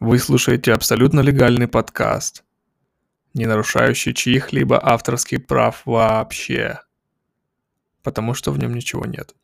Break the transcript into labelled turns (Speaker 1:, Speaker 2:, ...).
Speaker 1: Вы слушаете абсолютно легальный подкаст, не нарушающий чьих-либо авторских прав вообще, потому что в нем ничего нет.